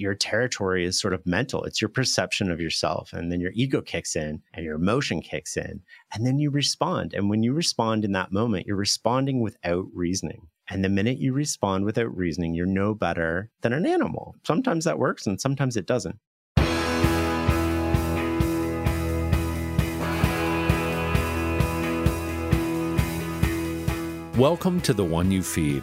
your territory is sort of mental. It's your perception of yourself. And then your ego kicks in and your emotion kicks in. And then you respond. And when you respond in that moment, you're responding without reasoning. And the minute you respond without reasoning, you're no better than an animal. Sometimes that works and sometimes it doesn't. Welcome to The One You Feed.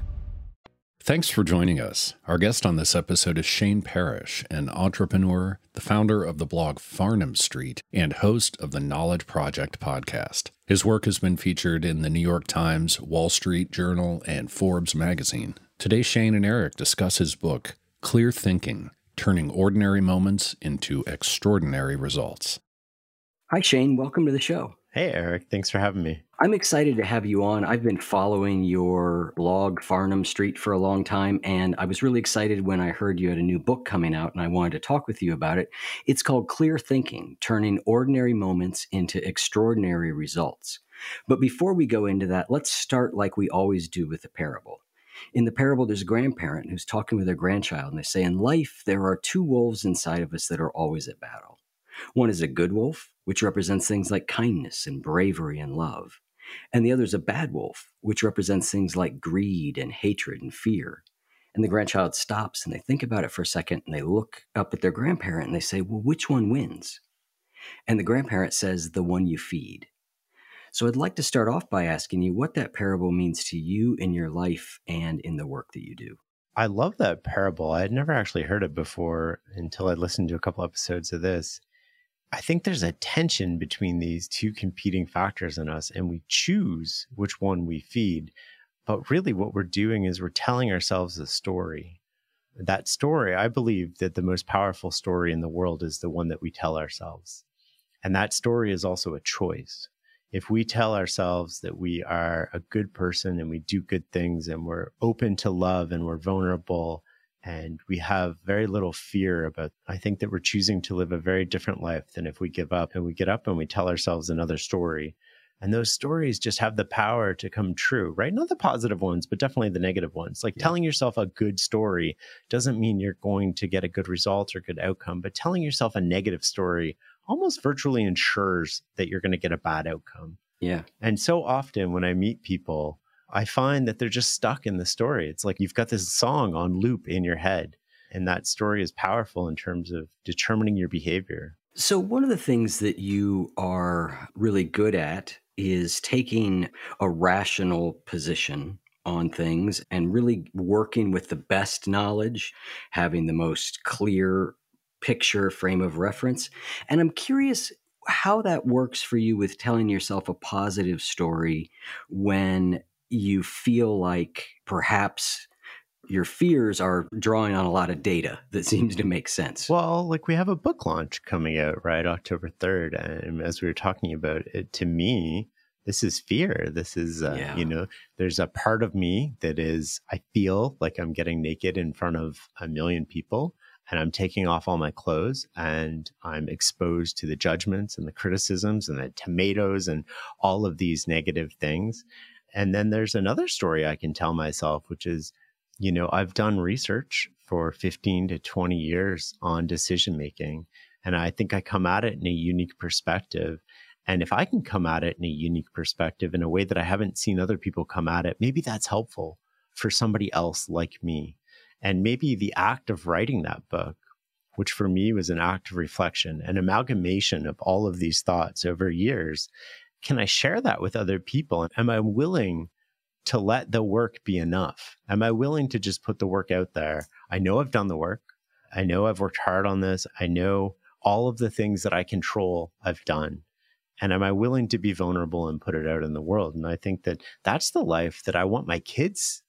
Thanks for joining us. Our guest on this episode is Shane Parrish, an entrepreneur, the founder of the blog Farnam Street, and host of the Knowledge Project podcast. His work has been featured in the New York Times, Wall Street Journal, and Forbes magazine. Today, Shane and Eric discuss his book, Clear Thinking Turning Ordinary Moments into Extraordinary Results. Hi, Shane. Welcome to the show. Hey, Eric. Thanks for having me. I'm excited to have you on. I've been following your blog, Farnam Street, for a long time, and I was really excited when I heard you had a new book coming out, and I wanted to talk with you about it. It's called Clear Thinking Turning Ordinary Moments into Extraordinary Results. But before we go into that, let's start like we always do with the parable. In the parable, there's a grandparent who's talking with their grandchild, and they say, In life, there are two wolves inside of us that are always at battle. One is a good wolf, which represents things like kindness and bravery and love. And the other is a bad wolf, which represents things like greed and hatred and fear. And the grandchild stops and they think about it for a second and they look up at their grandparent and they say, Well, which one wins? And the grandparent says, The one you feed. So I'd like to start off by asking you what that parable means to you in your life and in the work that you do. I love that parable. I had never actually heard it before until I listened to a couple episodes of this. I think there's a tension between these two competing factors in us, and we choose which one we feed. But really, what we're doing is we're telling ourselves a story. That story, I believe that the most powerful story in the world is the one that we tell ourselves. And that story is also a choice. If we tell ourselves that we are a good person and we do good things and we're open to love and we're vulnerable and we have very little fear about i think that we're choosing to live a very different life than if we give up and we get up and we tell ourselves another story. And those stories just have the power to come true right? Not the positive ones but definitely the negative ones. Like yeah. telling yourself a good story doesn't mean you're going to get a good result or good outcome but telling yourself a negative story almost virtually ensures that you're going to get a bad outcome. Yeah. And so often when i meet people I find that they're just stuck in the story. It's like you've got this song on loop in your head, and that story is powerful in terms of determining your behavior. So, one of the things that you are really good at is taking a rational position on things and really working with the best knowledge, having the most clear picture frame of reference. And I'm curious how that works for you with telling yourself a positive story when you feel like perhaps your fears are drawing on a lot of data that seems to make sense. Well, like we have a book launch coming out, right? October 3rd. And as we were talking about it, to me, this is fear. This is, uh, yeah. you know, there's a part of me that is, I feel like I'm getting naked in front of a million people. and I'm taking off all my clothes and I'm exposed to the judgments and the criticisms and the tomatoes and all of these negative things. And then there's another story I can tell myself, which is, you know, I've done research for 15 to 20 years on decision making. And I think I come at it in a unique perspective. And if I can come at it in a unique perspective in a way that I haven't seen other people come at it, maybe that's helpful for somebody else like me. And maybe the act of writing that book, which for me was an act of reflection, an amalgamation of all of these thoughts over years, can I share that with other people? Am I willing to let the work be enough? Am I willing to just put the work out there? I know I've done the work. I know I've worked hard on this. I know all of the things that I control, I've done. And am I willing to be vulnerable and put it out in the world? And I think that that's the life that I want my kids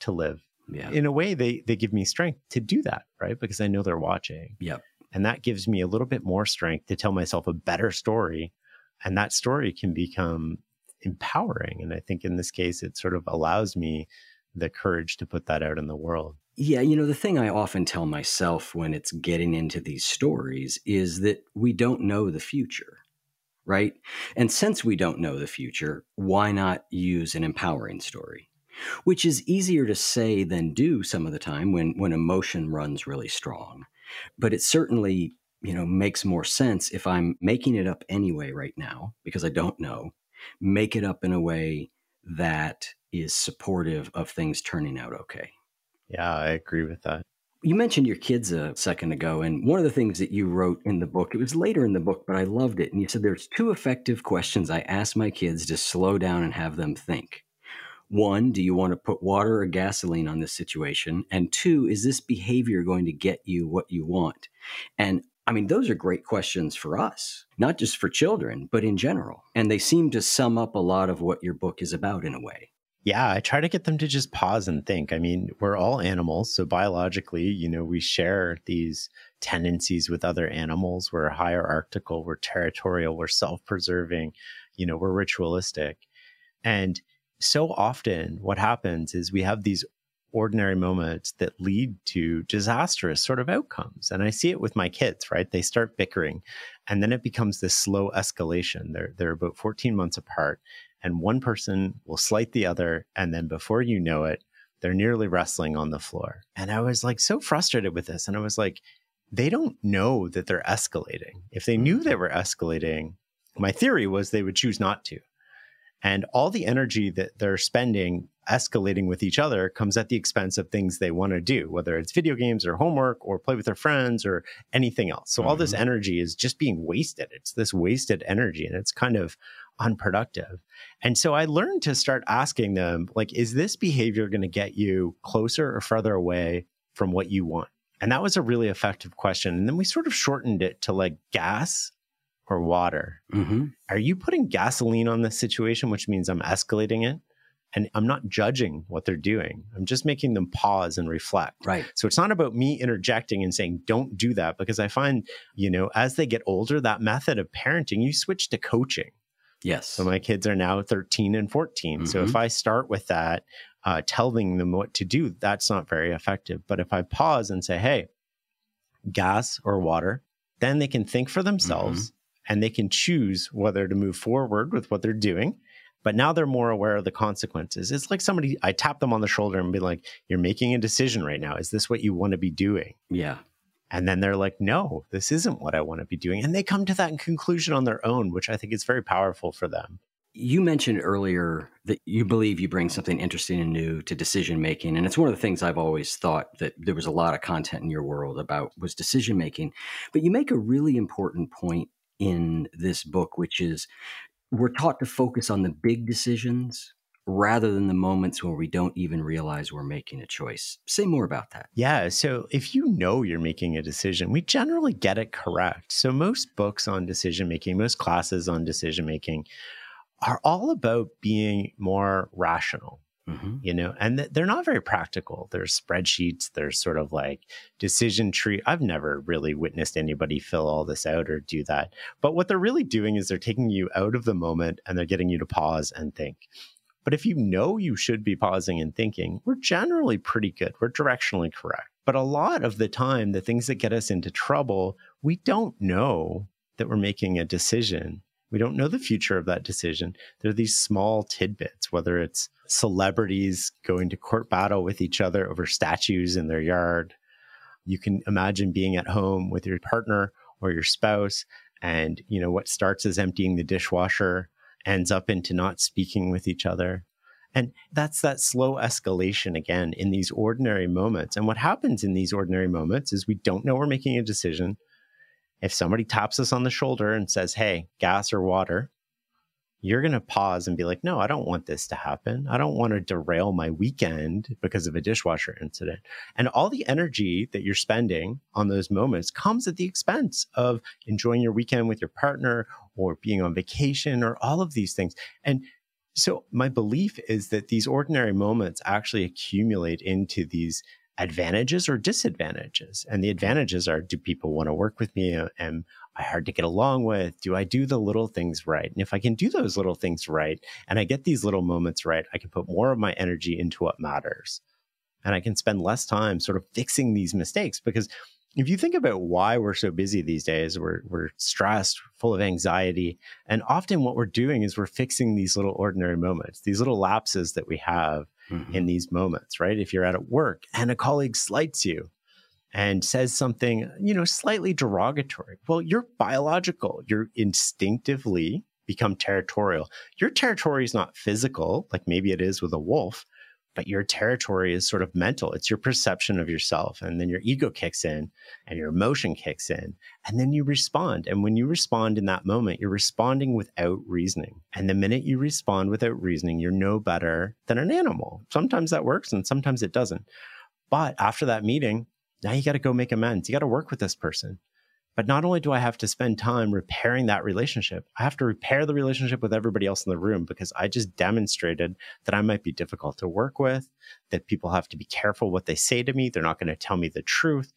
to live. Yeah. In a way, they they give me strength to do that, right? Because I know they're watching. Yep. And that gives me a little bit more strength to tell myself a better story. And that story can become empowering. And I think in this case, it sort of allows me the courage to put that out in the world. Yeah, you know, the thing I often tell myself when it's getting into these stories is that we don't know the future, right? And since we don't know the future, why not use an empowering story? which is easier to say than do some of the time when when emotion runs really strong. But it certainly, you know, makes more sense if I'm making it up anyway right now because I don't know. Make it up in a way that is supportive of things turning out okay. Yeah, I agree with that. You mentioned your kids a second ago, and one of the things that you wrote in the book, it was later in the book, but I loved it. And you said there's two effective questions I ask my kids to slow down and have them think. One, do you want to put water or gasoline on this situation? And two, is this behavior going to get you what you want? And I mean, those are great questions for us, not just for children, but in general. And they seem to sum up a lot of what your book is about in a way. Yeah, I try to get them to just pause and think. I mean, we're all animals. So biologically, you know, we share these tendencies with other animals. We're hierarchical, we're territorial, we're self preserving, you know, we're ritualistic. And so often what happens is we have these ordinary moments that lead to disastrous sort of outcomes. And I see it with my kids, right? They start bickering and then it becomes this slow escalation. They're they're about 14 months apart and one person will slight the other and then before you know it, they're nearly wrestling on the floor. And I was like so frustrated with this and I was like they don't know that they're escalating. If they knew they were escalating, my theory was they would choose not to. And all the energy that they're spending escalating with each other comes at the expense of things they want to do, whether it's video games or homework or play with their friends or anything else. So mm-hmm. all this mm-hmm. energy is just being wasted. It's this wasted energy and it's kind of unproductive. And so I learned to start asking them, like, is this behavior going to get you closer or further away from what you want? And that was a really effective question. And then we sort of shortened it to like gas or water. Mm-hmm. Are you putting gasoline on this situation, which means I'm escalating it? And I'm not judging what they're doing. I'm just making them pause and reflect. Right. So it's not about me interjecting and saying, don't do that. Because I find, you know, as they get older, that method of parenting, you switch to coaching. Yes. So my kids are now 13 and 14. Mm-hmm. So if I start with that, uh, telling them what to do, that's not very effective. But if I pause and say, hey, gas or water, then they can think for themselves. Mm-hmm and they can choose whether to move forward with what they're doing. But now they're more aware of the consequences. It's like somebody, I tap them on the shoulder and be like, You're making a decision right now. Is this what you want to be doing? Yeah. And then they're like, No, this isn't what I want to be doing. And they come to that conclusion on their own, which I think is very powerful for them. You mentioned earlier that you believe you bring something interesting and new to decision making. And it's one of the things I've always thought that there was a lot of content in your world about was decision making. But you make a really important point in this book, which is we're taught to focus on the big decisions rather than the moments where we don't even realize we're making a choice. Say more about that. Yeah. So, if you know you're making a decision, we generally get it correct. So, most books on decision making, most classes on decision making are all about being more rational. Mm-hmm. You know, and th- they're not very practical. There's spreadsheets, there's sort of like decision tree. I've never really witnessed anybody fill all this out or do that. But what they're really doing is they're taking you out of the moment and they're getting you to pause and think. But if you know you should be pausing and thinking, we're generally pretty good. We're directionally correct. But a lot of the time, the things that get us into trouble, we don't know that we're making a decision. We don't know the future of that decision. There are these small tidbits, whether it's celebrities going to court battle with each other over statues in their yard. You can imagine being at home with your partner or your spouse and you know what starts as emptying the dishwasher ends up into not speaking with each other and that's that slow escalation again in these ordinary moments and what happens in these ordinary moments is we don't know we're making a decision if somebody taps us on the shoulder and says hey gas or water you're going to pause and be like, no, I don't want this to happen. I don't want to derail my weekend because of a dishwasher incident. And all the energy that you're spending on those moments comes at the expense of enjoying your weekend with your partner or being on vacation or all of these things. And so my belief is that these ordinary moments actually accumulate into these advantages or disadvantages. And the advantages are do people want to work with me? Am I hard to get along with? Do I do the little things right? And if I can do those little things right and I get these little moments right, I can put more of my energy into what matters. And I can spend less time sort of fixing these mistakes because if you think about why we're so busy these days, we're, we're stressed, full of anxiety. And often what we're doing is we're fixing these little ordinary moments, these little lapses that we have mm-hmm. in these moments, right? If you're at work and a colleague slights you, and says something, you know, slightly derogatory. Well, you're biological. You're instinctively become territorial. Your territory is not physical, like maybe it is with a wolf, but your territory is sort of mental. It's your perception of yourself. And then your ego kicks in and your emotion kicks in. And then you respond. And when you respond in that moment, you're responding without reasoning. And the minute you respond without reasoning, you're no better than an animal. Sometimes that works and sometimes it doesn't. But after that meeting, now you got to go make amends. You got to work with this person. But not only do I have to spend time repairing that relationship, I have to repair the relationship with everybody else in the room because I just demonstrated that I might be difficult to work with, that people have to be careful what they say to me. They're not going to tell me the truth.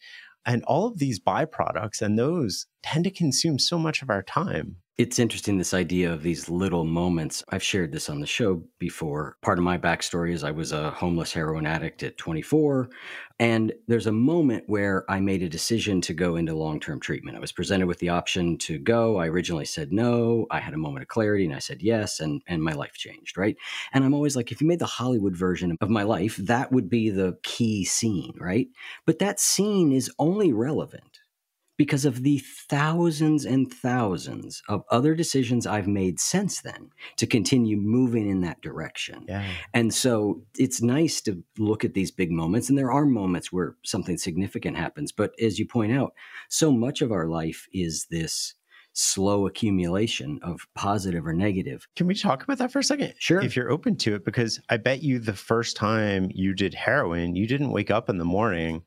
And all of these byproducts and those tend to consume so much of our time. It's interesting, this idea of these little moments. I've shared this on the show before. Part of my backstory is I was a homeless heroin addict at 24. And there's a moment where I made a decision to go into long term treatment. I was presented with the option to go. I originally said no. I had a moment of clarity and I said yes. And, and my life changed, right? And I'm always like, if you made the Hollywood version of my life, that would be the key scene, right? But that scene is only relevant because of the thousands and thousands of other decisions I've made since then to continue moving in that direction. Yeah. And so it's nice to look at these big moments. And there are moments where something significant happens. But as you point out, so much of our life is this slow accumulation of positive or negative. Can we talk about that for a second? Sure. If you're open to it, because I bet you the first time you did heroin, you didn't wake up in the morning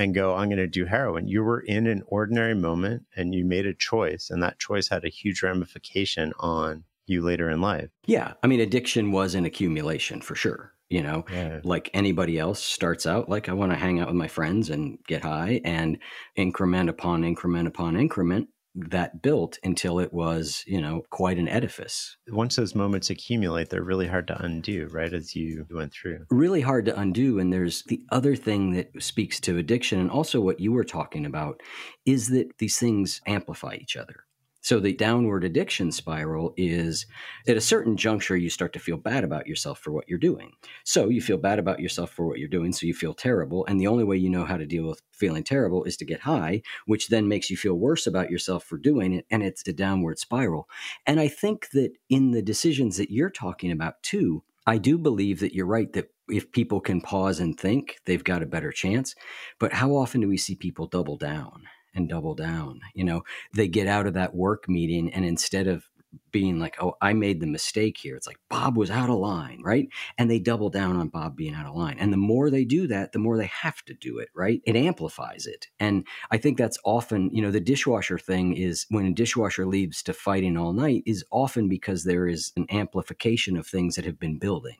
and go, I'm going to do heroin. You were in an ordinary moment and you made a choice, and that choice had a huge ramification on you later in life. Yeah. I mean, addiction was an accumulation for sure. You know, yeah. like anybody else starts out like I want to hang out with my friends and get high and increment upon increment upon increment that built until it was, you know, quite an edifice. Once those moments accumulate, they're really hard to undo, right? As you went through. Really hard to undo. And there's the other thing that speaks to addiction and also what you were talking about is that these things amplify each other. So the downward addiction spiral is at a certain juncture, you start to feel bad about yourself for what you're doing. So you feel bad about yourself for what you're doing. So you feel terrible. And the only way you know how to deal with feeling terrible is to get high, which then makes you feel worse about yourself for doing it. And it's a downward spiral. And I think that in the decisions that you're talking about too, I do believe that you're right that if people can pause and think, they've got a better chance. But how often do we see people double down? And double down. You know, they get out of that work meeting and instead of being like, oh, I made the mistake here, it's like Bob was out of line, right? And they double down on Bob being out of line. And the more they do that, the more they have to do it, right? It amplifies it. And I think that's often, you know, the dishwasher thing is when a dishwasher leaves to fighting all night is often because there is an amplification of things that have been building.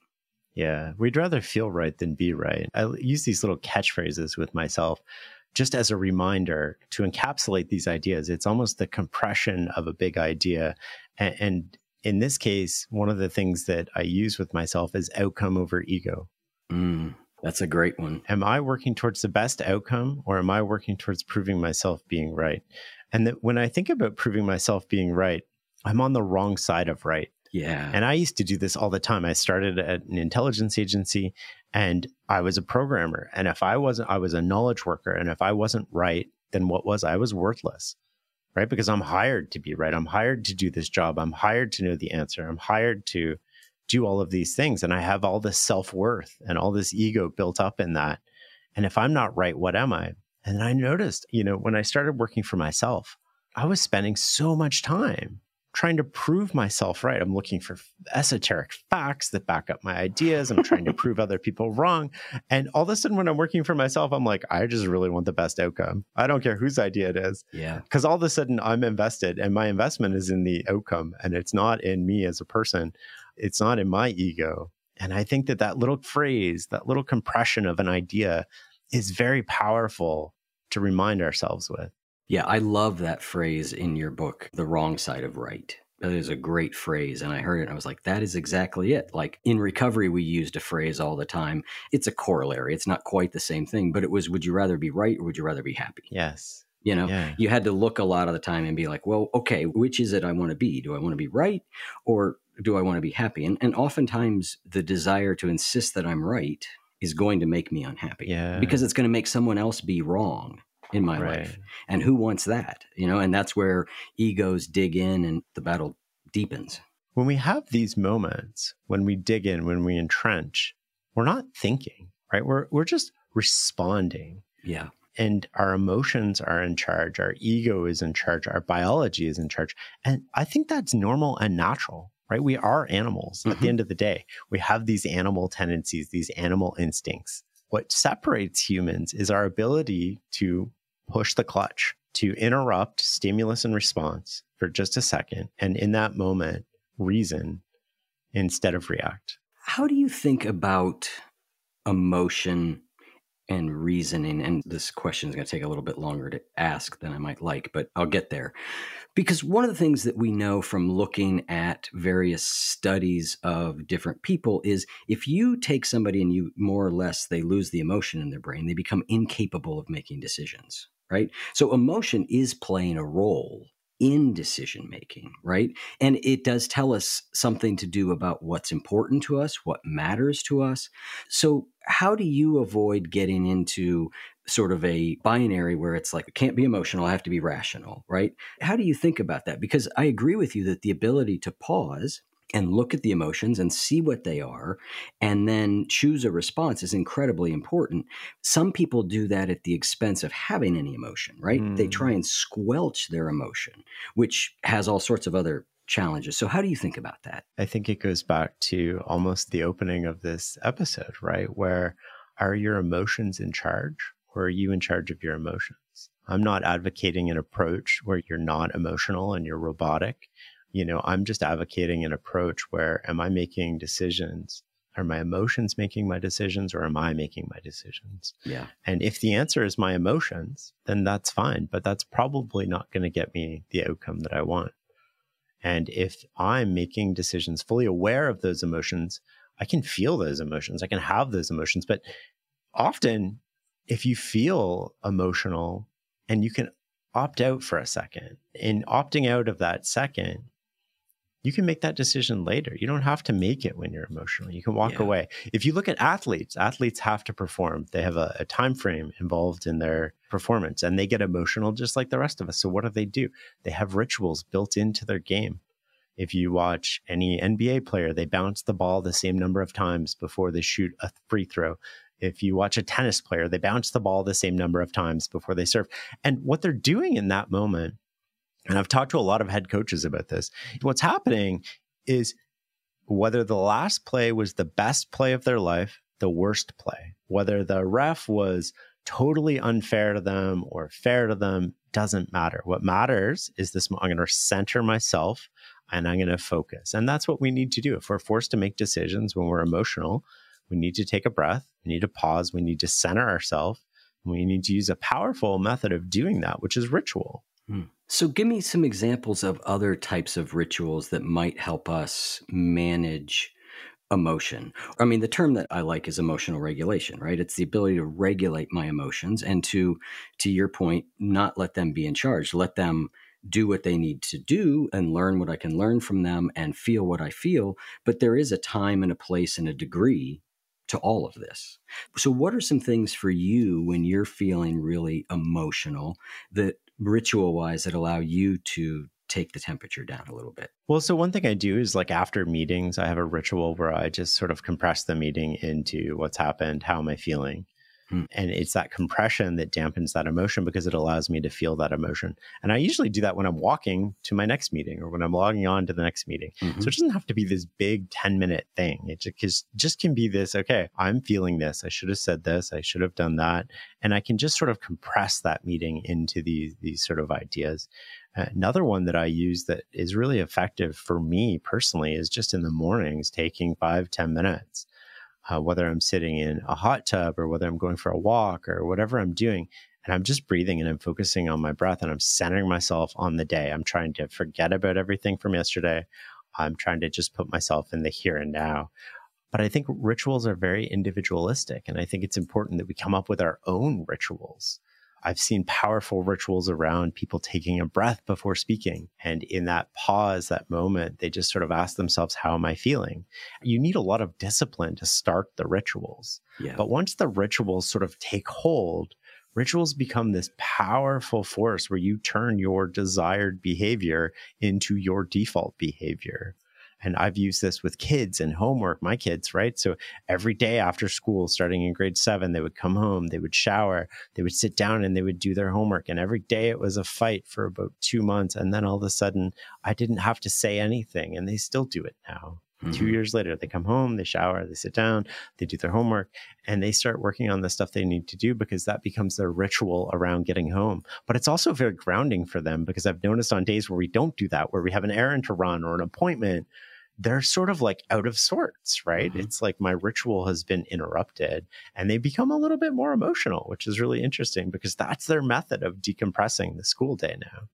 Yeah, we'd rather feel right than be right. I use these little catchphrases with myself just as a reminder to encapsulate these ideas. It's almost the compression of a big idea. And, and in this case, one of the things that I use with myself is outcome over ego. Mm, that's a great one. Am I working towards the best outcome or am I working towards proving myself being right? And that when I think about proving myself being right, I'm on the wrong side of right. Yeah. And I used to do this all the time. I started at an intelligence agency and I was a programmer. And if I wasn't, I was a knowledge worker. And if I wasn't right, then what was I? Was worthless right? Because I'm hired to be right. I'm hired to do this job. I'm hired to know the answer. I'm hired to do all of these things. And I have all this self worth and all this ego built up in that. And if I'm not right, what am I? And I noticed, you know, when I started working for myself, I was spending so much time trying to prove myself right. I'm looking for esoteric facts that back up my ideas. I'm trying to prove other people wrong. And all of a sudden, when I'm working for myself, I'm like, I just really want the best outcome. I don't care whose idea it is. Yeah. Because all of a sudden, I'm invested and my investment is in the outcome and it's not in me as a person. It's not in my ego. And I think that that little phrase, that little compression of an idea is very powerful to remind ourselves with. Yeah, I love that phrase in your book, The Wrong Side of Right. That is a great phrase. And I heard it and I was like, that is exactly it. Like in recovery, we used a phrase all the time. It's a corollary. It's not quite the same thing, but it was, would you rather be right or would you rather be happy? Yes. You know, Yeah. you had to look a lot of the time and be like, well, okay, which is it I want to be? Do I want to be right or do I want to be happy? And, and oftentimes the desire to insist that I'm right is going to make me unhappy Yeah. because it's going to make someone else be wrong in my Right. life. And who wants that? You know, and that's where egos dig in and the battle deepens. when we have these moments, when we dig in, when we entrench, we're not thinking, right? We're, we're just responding. Yeah. And our emotions are in charge. Our ego is in charge. Our biology is in charge. And I think that's normal and natural, right? We are animals at the Mhm. end of the day. We have these animal tendencies, these animal instincts. What separates humans is our ability to push the clutch, to interrupt stimulus and response for just a second. And in that moment, reason instead of react. How do you think about emotion and reasoning? And this question is going to take a little bit longer to ask than I might like, but I'll get there. Because one of the things that we know from looking at various studies of different people is if you take somebody and you more or less they lose the emotion in their brain, they become incapable of making decisions, right? So emotion is playing a role in decision making, right? And it does tell us something to do about what's important to us, what matters to us. So, how do you avoid getting into sort of a binary where it's like, it can't be emotional, I have to be rational, right? How do you think about that? Because I agree with you that the ability to pause and look at the emotions and see what they are and then choose a response is incredibly important. Some people do that at the expense of having any emotion, right? They Mm. try and squelch their emotion, which has all sorts of other challenges. So, how do you think about that? I think it goes back to almost the opening of this episode, right? Where are your emotions in charge or are you in charge of your emotions? I'm not advocating an approach where you're not emotional and you're robotic. You know, I'm just advocating an approach where am I making decisions? Are my emotions making my decisions or am I making my decisions? Yeah. And if the answer is my emotions, then that's fine, but that's probably not going to get me the outcome that I want. And if I'm making decisions fully aware of those emotions, I can feel those emotions. I can have those emotions. But often, if you feel emotional and you can opt out for a second, in opting out of that second, you can make that decision later. You don't have to make it when you're emotional. You can walk Yeah. away. If you look at athletes, athletes have to perform. They have a, a time frame involved in their performance and they get emotional just like the rest of us. So what do they do? They have rituals built into their game. If you watch any NBA player, they bounce the ball the same number of times before they shoot a free throw. If you watch a tennis player, they bounce the ball the same number of times before they serve. And what they're doing in that moment, and I've talked to a lot of head coaches about this, what's happening is whether the last play was the best play of their life, the worst play, whether the ref was totally unfair to them or fair to them, doesn't matter. What matters is this I'm going to center myself and I'm going to focus. And that's what we need to do. If we're forced to make decisions when we're emotional, we need to take a breath, we need to pause, we need to center ourselves. And we need to use a powerful method of doing that, which is ritual. Hmm. So, give me some examples of other types of rituals that might help us manage emotion. I mean, the term that I like is emotional regulation, right? It's the ability to regulate my emotions and to, to your point, not let them be in charge, let them do what they need to do and learn what I can learn from them and feel what I feel. But there is a time and a place and a degree to all of this. So, what are some things for you when you're feeling really emotional that ritual wise that allow you to take the temperature down a little bit? Well, so one thing I do is like after meetings, I have a ritual where I just sort of compress the meeting into what's happened, how am I feeling? Hmm. And it's that compression that dampens that emotion because it allows me to feel that emotion. And I usually do that when I'm walking to my next meeting or when I'm logging on to the next meeting. Mm-hmm. So it doesn't have to be this big 10 minute thing. It just, just can be this, okay, I'm feeling this. I should have said this. I should have done that. And I can just sort of compress that meeting into these, these sort of ideas. Another one that I use that is really effective for me personally is just in the mornings, taking five ten minutes uh, whether I'm sitting in a hot tub or whether I'm going for a walk or whatever I'm doing. And I'm just breathing and I'm focusing on my breath and I'm centering myself on the day. I'm trying to forget about everything from yesterday. I'm trying to just put myself in the here and now. But I think rituals are very individualistic. And I think it's important that we come up with our own rituals. I've seen powerful rituals around people taking a breath before speaking. And in that pause, that moment, they just sort of ask themselves, How am I feeling? You need a lot of discipline to start the rituals. Yeah. But once the rituals sort of take hold, rituals become this powerful force where you turn your desired behavior into your default behavior. And I've used this with kids and homework, my kids, right? So every day after school, starting in grade seven, they would come home, they would shower, they would sit down and they would do their homework. And every day it was a fight for about two months. And then all of a sudden, I didn't have to say anything. And they still do it now. Mm-hmm. Two years later, they come home, they shower, they sit down, they do their homework, and they start working on the stuff they need to do because that becomes their ritual around getting home. But it's also very grounding for them because I've noticed on days where we don't do that, where we have an errand to run or an appointment, they're sort of like out of sorts, right? Mm-hmm. It's like my ritual has been interrupted and they become a little bit more emotional, which is really interesting because that's their method of decompressing the school day now.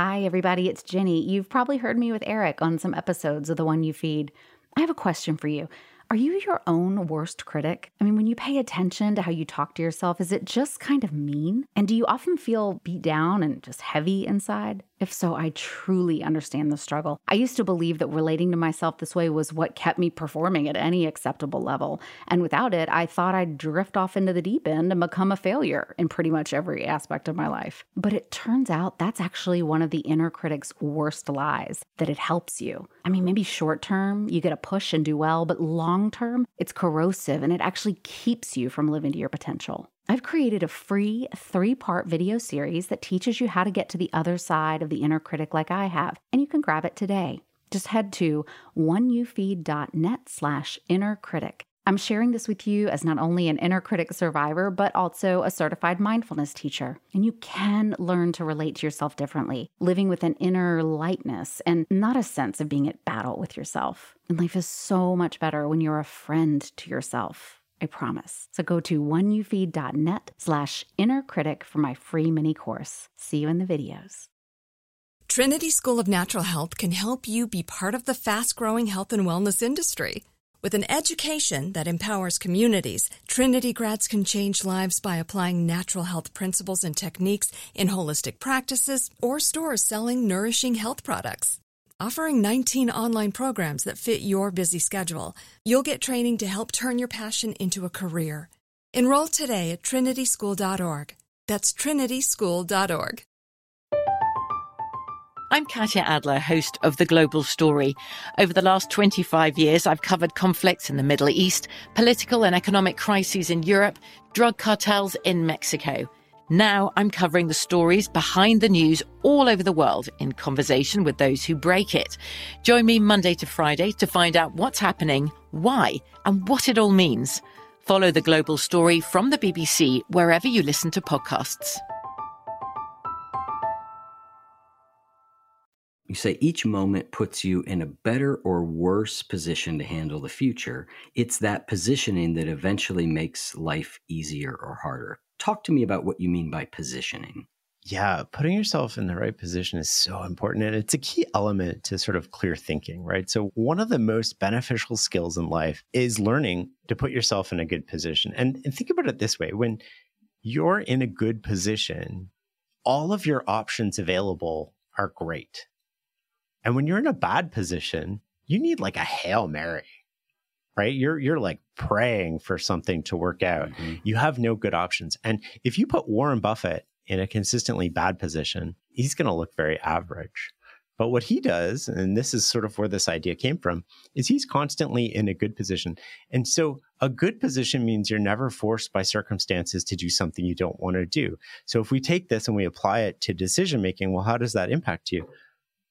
Hi, everybody, it's Jenny. You've probably heard me with Eric on some episodes of The One You Feed. I have a question for you. Are you your own worst critic? I mean, when you pay attention to how you talk to yourself, is it just kind of mean? And do you often feel beat down and just heavy inside? If so, I truly understand the struggle. I used to believe that relating to myself this way was what kept me performing at any acceptable level. And without it, I thought I'd drift off into the deep end and become a failure in pretty much every aspect of my life. But it turns out that's actually one of the inner critic's worst lies that it helps you. I mean, maybe short term, you get a push and do well, but long term, it's corrosive and it actually keeps you from living to your potential. I've created a free three part video series that teaches you how to get to the other side of the inner critic like I have, and you can grab it today. Just head to oneyoufeed.net slash inner critic. I'm sharing this with you as not only an inner critic survivor, but also a certified mindfulness teacher. And you can learn to relate to yourself differently, living with an inner lightness and not a sense of being at battle with yourself. And life is so much better when you're a friend to yourself. I promise. So go to oneyoufeed.net slash inner critic for my free mini course. See you in the videos. Trinity School of Natural Health can help you be part of the fast growing health and wellness industry. With an education that empowers communities, Trinity grads can change lives by applying natural health principles and techniques in holistic practices or stores selling nourishing health products offering 19 online programs that fit your busy schedule. You'll get training to help turn your passion into a career. Enroll today at trinityschool.org. That's trinityschool.org. I'm Katya Adler, host of The Global Story. Over the last 25 years, I've covered conflicts in the Middle East, political and economic crises in Europe, drug cartels in Mexico. Now I'm covering the stories behind the news all over the world in conversation with those who break it. Join me Monday to Friday to find out what's happening, why, and what it all means. Follow the global story from the BBC wherever you listen to podcasts. You say each moment puts you in a better or worse position to handle the future. It's that positioning that eventually makes life easier or harder. Talk to me about what you mean by positioning. Yeah, putting yourself in the right position is so important. And it's a key element to sort of clear thinking, right? So, one of the most beneficial skills in life is learning to put yourself in a good position. And, and think about it this way when you're in a good position, all of your options available are great. And when you're in a bad position, you need like a Hail Mary right? You're you're like praying for something to work out. Mm-hmm. You have no good options. And if you put Warren Buffett in a consistently bad position, he's going to look very average. But what he does, and this is sort of where this idea came from, is he's constantly in a good position. And so a good position means you're never forced by circumstances to do something you don't want to do. So if we take this and we apply it to decision making, well, how does that impact you?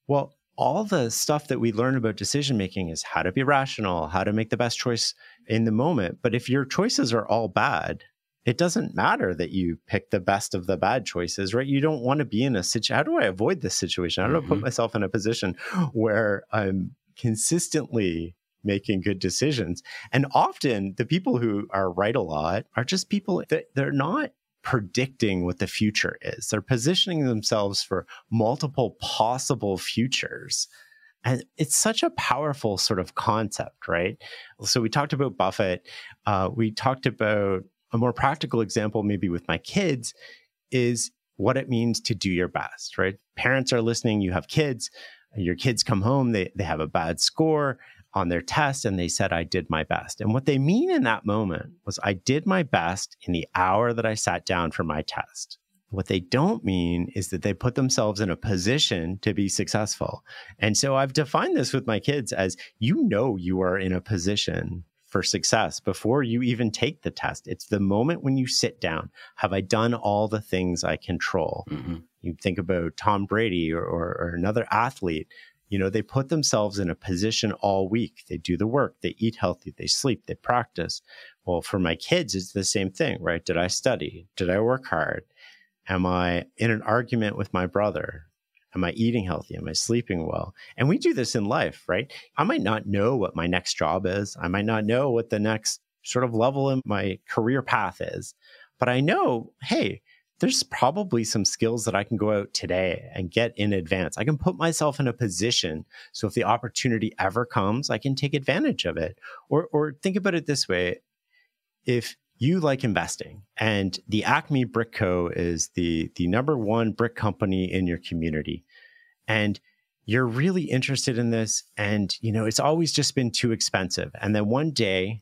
Well, all the stuff that we learn about decision making is how to be rational, how to make the best choice in the moment. But if your choices are all bad, it doesn't matter that you pick the best of the bad choices, right? You don't want to be in a situation. How do I avoid this situation? How do I put mm-hmm. myself in a position where I'm consistently making good decisions? And often the people who are right a lot are just people that they're not predicting what the future is. They're positioning themselves for multiple possible futures. And it's such a powerful sort of concept, right? So we talked about Buffett. Uh, we talked about a more practical example, maybe with my kids, is what it means to do your best, right? Parents are listening, you have kids, your kids come home, they, they have a bad score, on their test and they said, I did my best. And what they mean in that moment was, I did my best in the hour that I sat down for my test. What they don't mean is that they put themselves in a position to be successful. And so I've defined this with my kids as you know you are in a position for success before you even take the test. It's the moment when you sit down. Have I done all the things I control? Mm-hmm. You think about Tom Brady or, or, or another athlete you know, they put themselves in a position all week. They do the work, they eat healthy, they sleep, they practice. Well, for my kids, it's the same thing, right? Did I study? Did I work hard? Am I in an argument with my brother? Am I eating healthy? Am I sleeping well? And we do this in life, right? I might not know what my next job is. I might not know what the next sort of level in my career path is. But I know, hey, there's probably some skills that I can go out today and get in advance. I can put myself in a position so if the opportunity ever comes, I can take advantage of it. Or or think about it this way. If you like investing and the Acme Brick Co is the the number one brick company in your community and you're really interested in this and you know it's always just been too expensive and then one day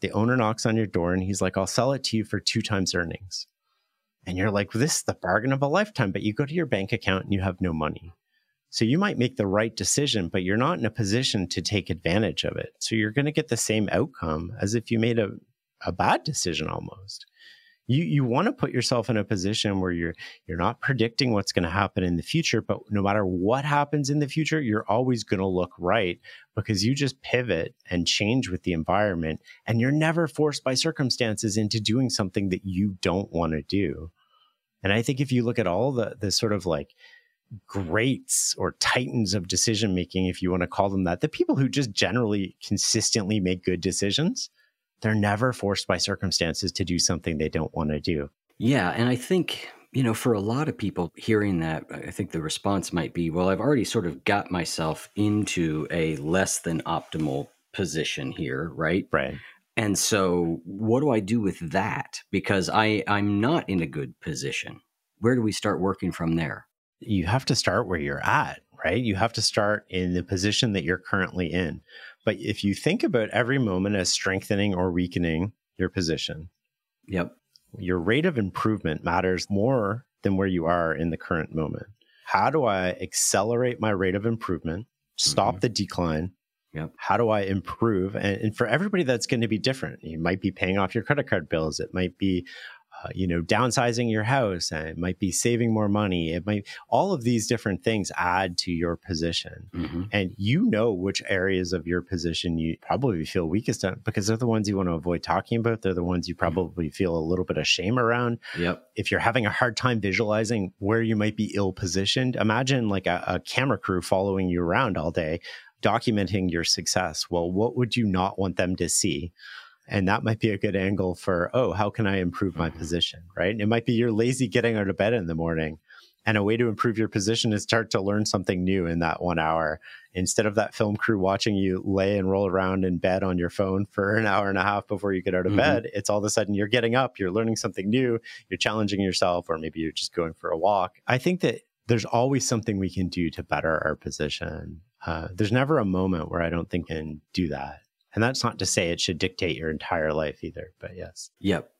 the owner knocks on your door and he's like I'll sell it to you for two times earnings and you're like, this is the bargain of a lifetime. But you go to your bank account and you have no money. So you might make the right decision, but you're not in a position to take advantage of it. So you're going to get the same outcome as if you made a, a bad decision almost. You you want to put yourself in a position where you're you're not predicting what's going to happen in the future, but no matter what happens in the future, you're always going to look right because you just pivot and change with the environment and you're never forced by circumstances into doing something that you don't want to do. And I think if you look at all the the sort of like greats or titans of decision making, if you want to call them that, the people who just generally consistently make good decisions, they're never forced by circumstances to do something they don't want to do. Yeah. And I think, you know, for a lot of people hearing that, I think the response might be, well, I've already sort of got myself into a less than optimal position here, right? Right. And so what do I do with that? Because I, I'm not in a good position. Where do we start working from there? You have to start where you're at, right? You have to start in the position that you're currently in. But if you think about every moment as strengthening or weakening your position, yep. Your rate of improvement matters more than where you are in the current moment. How do I accelerate my rate of improvement, stop mm-hmm. the decline, Yep. How do I improve? And, and, for everybody, that's going to be different. You might be paying off your credit card bills. It might be uh, you know, downsizing your house and it might be saving more money. It might, all of these different things add to your position. Mm-hmm. And you know which areas of your position you probably feel weakest on because they're the ones you want to avoid talking about. They're the ones you mm-hmm. probably mm-hmm. feel a little bit of shame around. Yep. If you're having a hard time visualizing where you might be ill positioned, imagine like a, a camera crew following you around all day documenting your success. Well, what would you not want them to see? And that might be a good angle for, oh, how can I improve my position? Right. It might be you're lazy getting out of bed in the morning. And a way to improve your position is start to learn something new in that one hour. Instead of that film crew watching you lay and roll around in bed on your phone for an hour and a half before you get out of mm-hmm. bed, it's all of a sudden you're getting up, you're learning something new, you're challenging yourself, or maybe you're just going for a walk. I think that there's always something we can do to better our position. Uh, there's never a moment where I don't think can do that. And that's not to say it should dictate your entire life either, but yes. Yep.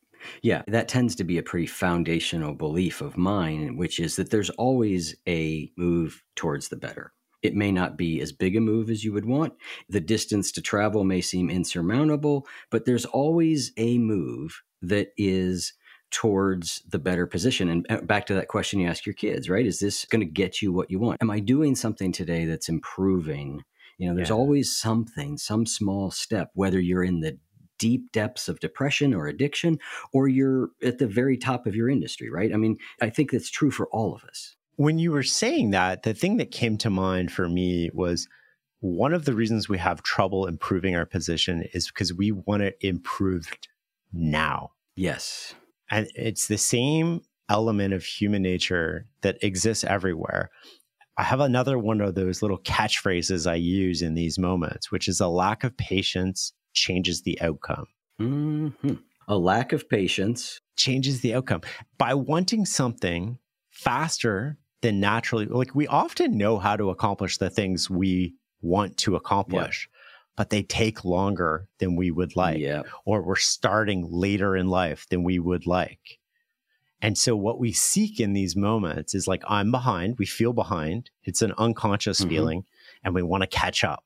Yeah, that tends to be a pretty foundational belief of mine, which is that there's always a move towards the better. It may not be as big a move as you would want. The distance to travel may seem insurmountable, but there's always a move that is towards the better position. And uh, back to that question you ask your kids, right? Is this going to get you what you want? Am I doing something today that's improving you know, there's yeah. always something, some small step, whether you're in the deep depths of depression or addiction, or you're at the very top of your industry, right? I mean, I think that's true for all of us. When you were saying that, the thing that came to mind for me was one of the reasons we have trouble improving our position is because we want it improved now. Yes. And it's the same element of human nature that exists everywhere. I have another one of those little catchphrases I use in these moments, which is a lack of patience changes the outcome. Mm-hmm. A lack of patience changes the outcome. By wanting something faster than naturally, like we often know how to accomplish the things we want to accomplish. But they take longer than we would like, or we're starting later in life than we would like. And so what we seek in these moments is like, I'm behind, we feel behind. It's an unconscious mm-hmm. feeling and we want to catch up.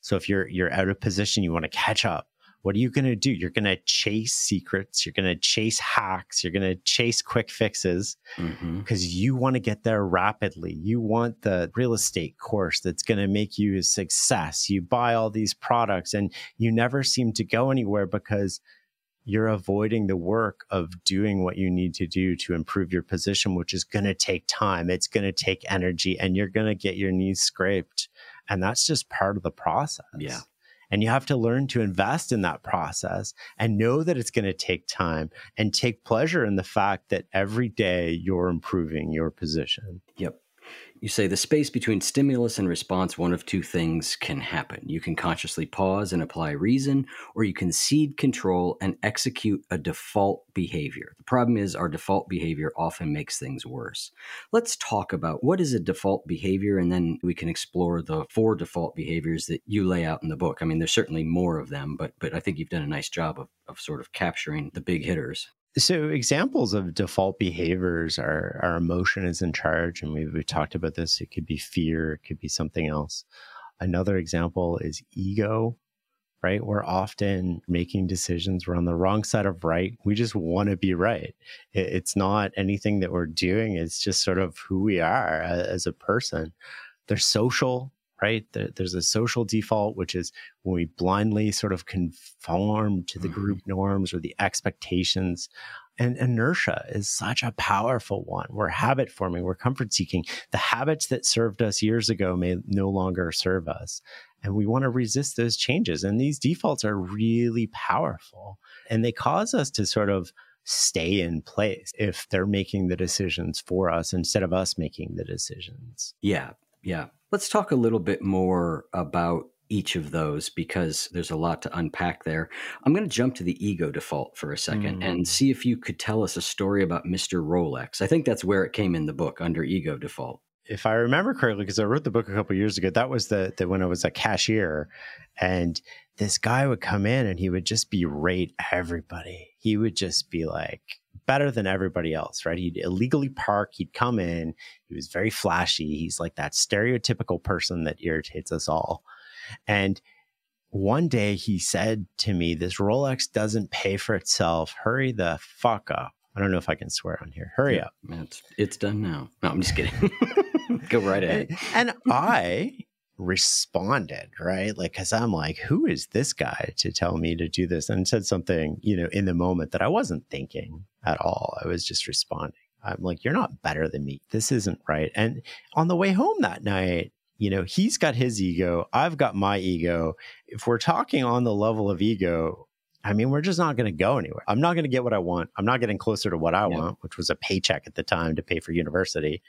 So if you're, you're out of position, you want to catch up. What are you going to do? You're going to chase secrets. You're going to chase hacks. You're going to chase quick fixes because mm-hmm. you want to get there rapidly. You want the real estate course that's going to make you a success. You buy all these products and you never seem to go anywhere because you're avoiding the work of doing what you need to do to improve your position, which is going to take time. It's going to take energy and you're going to get your knees scraped. And that's just part of the process. Yeah. And you have to learn to invest in that process and know that it's going to take time and take pleasure in the fact that every day you're improving your position. Yep. You say the space between stimulus and response, one of two things can happen. You can consciously pause and apply reason, or you can cede control and execute a default behavior. The problem is, our default behavior often makes things worse. Let's talk about what is a default behavior, and then we can explore the four default behaviors that you lay out in the book. I mean, there's certainly more of them, but, but I think you've done a nice job of, of sort of capturing the big hitters. So examples of default behaviors are our emotion is in charge, and we've, we've talked about this. It could be fear, it could be something else. Another example is ego, right? We're often making decisions. We're on the wrong side of right. We just want to be right. It, it's not anything that we're doing. It's just sort of who we are uh, as a person. They're social, right? There's a social default, which is when we blindly sort of conform to the group mm-hmm. norms or the expectations. And inertia is such a powerful one. We're habit forming, we're comfort seeking. The habits that served us years ago may no longer serve us. And we want to resist those changes. And these defaults are really powerful. And they cause us to sort of stay in place if they're making the decisions for us instead of us making the decisions. Yeah. Yeah. Let's talk a little bit more about each of those because there's a lot to unpack there. I'm going to jump to the ego default for a second mm. and see if you could tell us a story about Mr. Rolex. I think that's where it came in the book under ego default. If I remember correctly, because I wrote the book a couple years ago, that was the, the when I was a cashier, and this guy would come in and he would just berate everybody. He would just be like, better than everybody else, right? He'd illegally park, he'd come in, he was very flashy. He's like that stereotypical person that irritates us all. And one day he said to me, This Rolex doesn't pay for itself. Hurry the fuck up. I don't know if I can swear on here. Hurry Yeah, up. It's, it's done now. No, I'm just kidding. Go right ahead. And, and I responded, right? Like, cause I'm like, who is this guy to tell me to do this? And said something, you know, in the moment that I wasn't thinking at all. I was just responding. I'm like, you're not better than me. This isn't right. And on the way home that night, you know, he's got his ego. I've got my ego. If we're talking on the level of ego, I mean, we're just not going to go anywhere. I'm not going to get what I want. I'm not getting closer to what I want, which was a paycheck at the time to pay for university.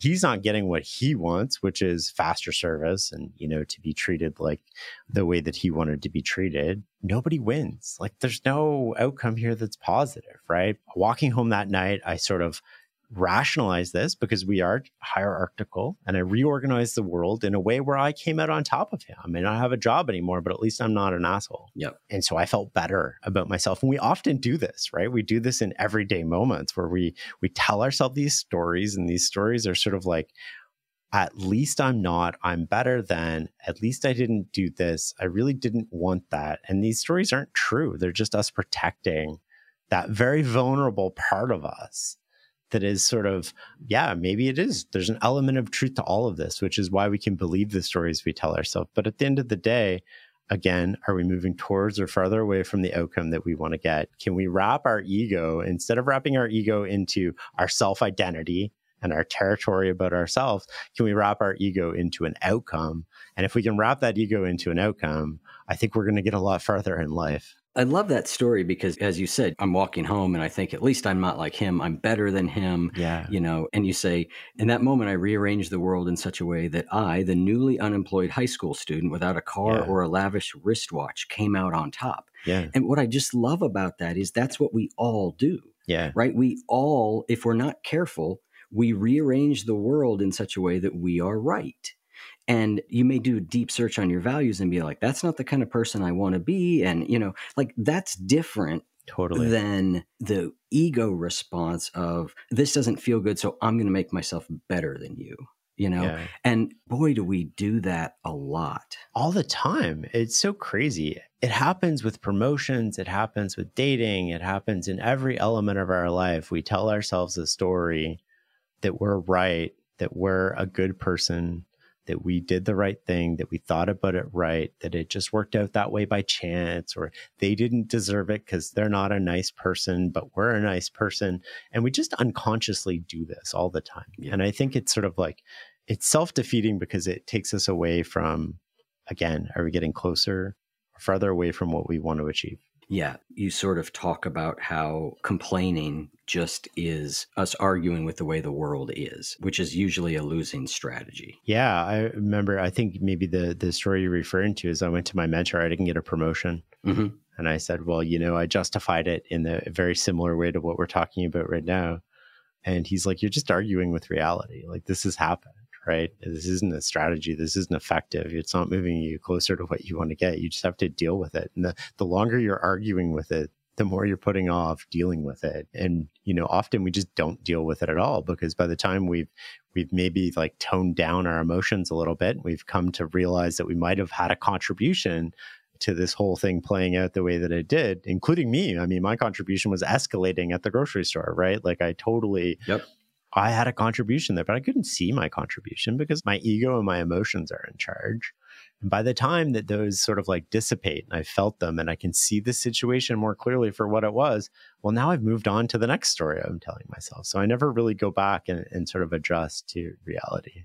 He's not getting what he wants, which is faster service and, you know, to be treated like the way that he wanted to be treated. Nobody wins. Like there's no outcome here that's positive, right? Walking home that night, I sort of rationalize this because we are hierarchical and I reorganized the world in a way where I came out on top of him. I may not have a job anymore, but at least I'm not an asshole. Yep. And so I felt better about myself. And we often do this, right? We do this in everyday moments where we we tell ourselves these stories and these stories are sort of like at least I'm not, I'm better than, at least I didn't do this. I really didn't want that. And these stories aren't true. They're just us protecting that very vulnerable part of us that is sort of, yeah, maybe it is. There's an element of truth to all of this, which is why we can believe the stories we tell ourselves. But at the end of the day, again, are we moving towards or farther away from the outcome that we want to get? Can we wrap our ego, instead of wrapping our ego into our self identity and our territory about ourselves, can we wrap our ego into an outcome? And if we can wrap that ego into an outcome, I think we're going to get a lot farther in life. I love that story because, as you said, I'm walking home and I think at least I'm not like him. I'm better than him. Yeah. You know, and you say, in that moment, I rearranged the world in such a way that I, the newly unemployed high school student without a car Yeah. or a lavish wristwatch, came out on top. Yeah. And what I just love about that is that's what we all do, Yeah. right? We all, if we're not careful, we rearrange the world in such a way that we are right. And you may do a deep search on your values and be like, that's not the kind of person I want to be. And, you know, like that's different Totally. than the ego response of this doesn't feel good. So I'm going to make myself better than you, you know? Yeah. And boy, do we do that a lot. all the time. It's so crazy. It happens with promotions, it happens with dating, it happens in every element of our life. We tell ourselves a story that we're right, that we're a good person, that we did the right thing, that we thought about it right, that it just worked out that way by chance, or they didn't deserve it because they're not a nice person, but we're a nice person. And we just unconsciously do this all the time. Yeah. And I think it's sort of like, it's self defeating because it takes us away from again, are we getting closer or farther away from what we want to achieve? Yeah. You sort of talk about how complaining just is us arguing with the way the world is, which is usually a losing strategy. Yeah, I remember. I think maybe the the story you're referring to is I went to my mentor. I didn't get a promotion, hmm and I said, "Well, you know, I justified it in a very similar way to what we're talking about right now." And he's like, "You're just arguing with reality. Like this has happened, right? This isn't a strategy. This isn't effective. It's not moving you closer to what you want to get. You just have to deal with it. And the the longer you're arguing with it." the more you're putting off dealing with it and you know often we just don't deal with it at all because by the time we've we've maybe like toned down our emotions a little bit we've come to realize that we might have had a contribution to this whole thing playing out the way that it did including me i mean my contribution was escalating at the grocery store right like i totally Yep. I had a contribution there but i couldn't see my contribution because my ego and my emotions are in charge and by the time that those sort of like dissipate and I felt them and I can see the situation more clearly for what it was, well, now I've moved on to the next story I'm telling myself. So I never really go back and, and sort of adjust to reality.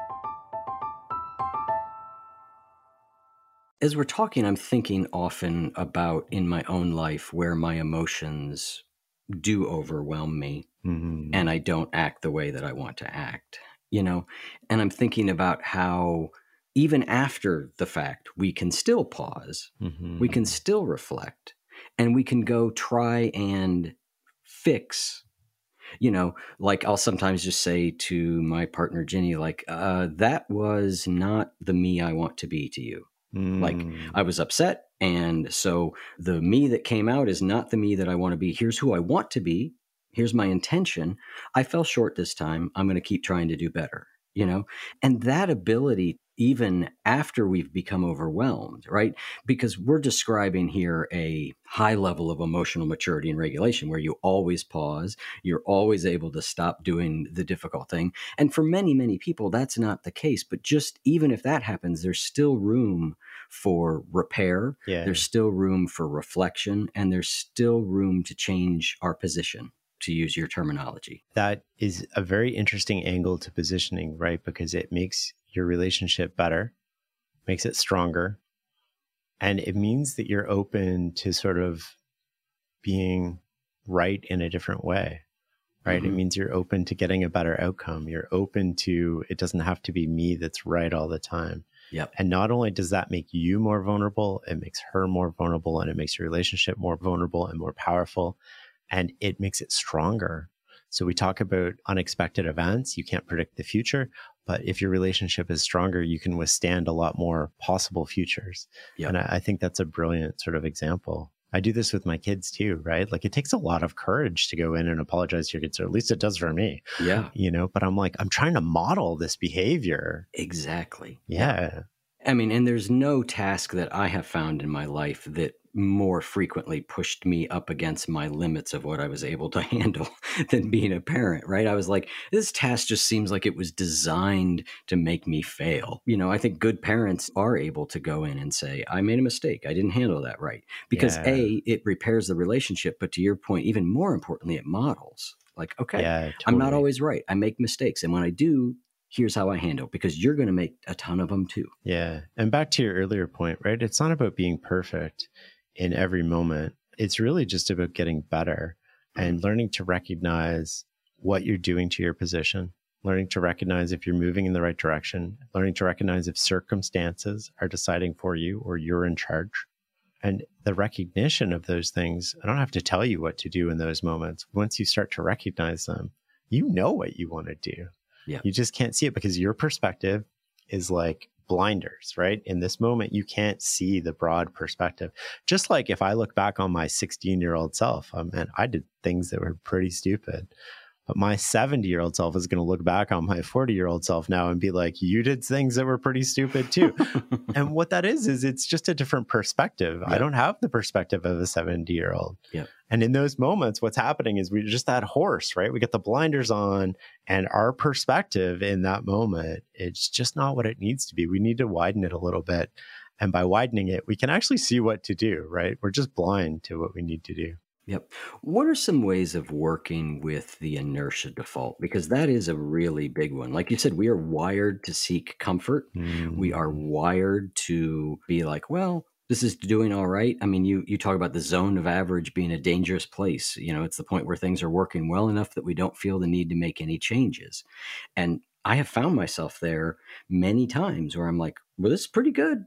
As we're talking, I'm thinking often about in my own life where my emotions do overwhelm me mm-hmm. and I don't act the way that I want to act, you know? And I'm thinking about how even after the fact, we can still pause, mm-hmm. we can still reflect, and we can go try and fix you know, like I'll sometimes just say to my partner Jenny, like, uh, that was not the me I want to be to you. Mm. Like I was upset. And so the me that came out is not the me that I want to be. Here's who I want to be. Here's my intention. I fell short this time. I'm going to keep trying to do better, you know? And that ability even after we've become overwhelmed, right? Because we're describing here a high level of emotional maturity and regulation where you always pause, you're always able to stop doing the difficult thing. And for many, many people, that's not the case. But just even if that happens, there's still room for repair, yeah. there's still room for reflection, and there's still room to change our position to use your terminology. That is a very interesting angle to positioning, right? Because it makes your relationship better, makes it stronger. And it means that you're open to sort of being right in a different way, right? Mm-hmm. It means you're open to getting a better outcome. You're open to, it doesn't have to be me that's right all the time. Yep. And not only does that make you more vulnerable, it makes her more vulnerable and it makes your relationship more vulnerable and more powerful. And it makes it stronger. So we talk about unexpected events. You can't predict the future. But if your relationship is stronger, you can withstand a lot more possible futures. Yep. And I, I think that's a brilliant sort of example. I do this with my kids too, right? Like it takes a lot of courage to go in and apologize to your kids, or at least it does for me. Yeah. You know, but I'm like, I'm trying to model this behavior. Exactly. Yeah. I mean, and there's no task that I have found in my life that more frequently pushed me up against my limits of what I was able to handle than being a parent, right? I was like, this task just seems like it was designed to make me fail. You know, I think good parents are able to go in and say, I made a mistake. I didn't handle that right. Because yeah. A, it repairs the relationship. But to your point, even more importantly, it models like, okay, yeah, totally. I'm not always right. I make mistakes. And when I do, here's how I handle because you're going to make a ton of them too. Yeah. And back to your earlier point, right? It's not about being perfect in every moment. It's really just about getting better and mm-hmm. learning to recognize what you're doing to your position, learning to recognize if you're moving in the right direction, learning to recognize if circumstances are deciding for you or you're in charge. And the recognition of those things, I don't have to tell you what to do in those moments. Once you start to recognize them, you know what you want to do. Yeah. You just can't see it because your perspective is like blinders, right? In this moment, you can't see the broad perspective. Just like if I look back on my 16 year old self, um, I mean, I did things that were pretty stupid. But my 70 year old self is going to look back on my 40 year old self now and be like, you did things that were pretty stupid too. and what that is, is it's just a different perspective. I don't have the perspective of a 70 year old. Yeah. And in those moments, what's happening is we're just that horse, right? We get the blinders on and our perspective in that moment, it's just not what it needs to be. We need to widen it a little bit. And by widening it, we can actually see what to do, right? We're just blind to what we need to do. Yep. What are some ways of working with the inertia default? Because that is a really big one. Like you said, we are wired to seek comfort. Mm. We are mm. wired to be like, well, this is doing all right. I mean, you you talk about the zone of average being a dangerous place. You know, it's the point where things are working well enough that we don't feel the need to make any changes. And I have found myself there many times where I'm like, well, this is pretty good.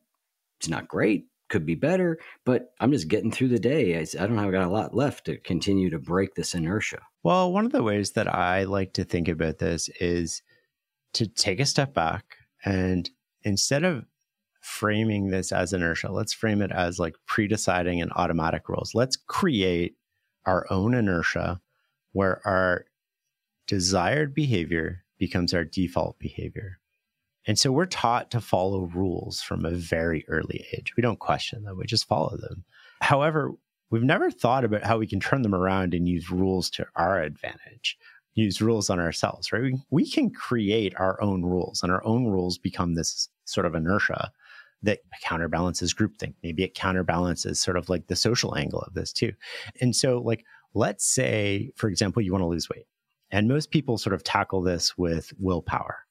It's not great could be better, but I'm just getting through the day. I, I don't have got a lot left to continue to break this inertia. Well, one of the ways that I like to think about this is to take a step back and instead of framing this as inertia, let's frame it as like pre-deciding and automatic rules. Let's create our own inertia where our desired behavior becomes our default behavior. And so we're taught to follow rules from a very early age. We don't question them, we just follow them. However, we've never thought about how we can turn them around and use rules to our advantage, use rules on ourselves, right? We, we can create our own rules, and our own rules become this sort of inertia that counterbalances groupthink. Maybe it counterbalances sort of like the social angle of this too. And so, like, let's say, for example, you want to lose weight. And most people sort of tackle this with willpower.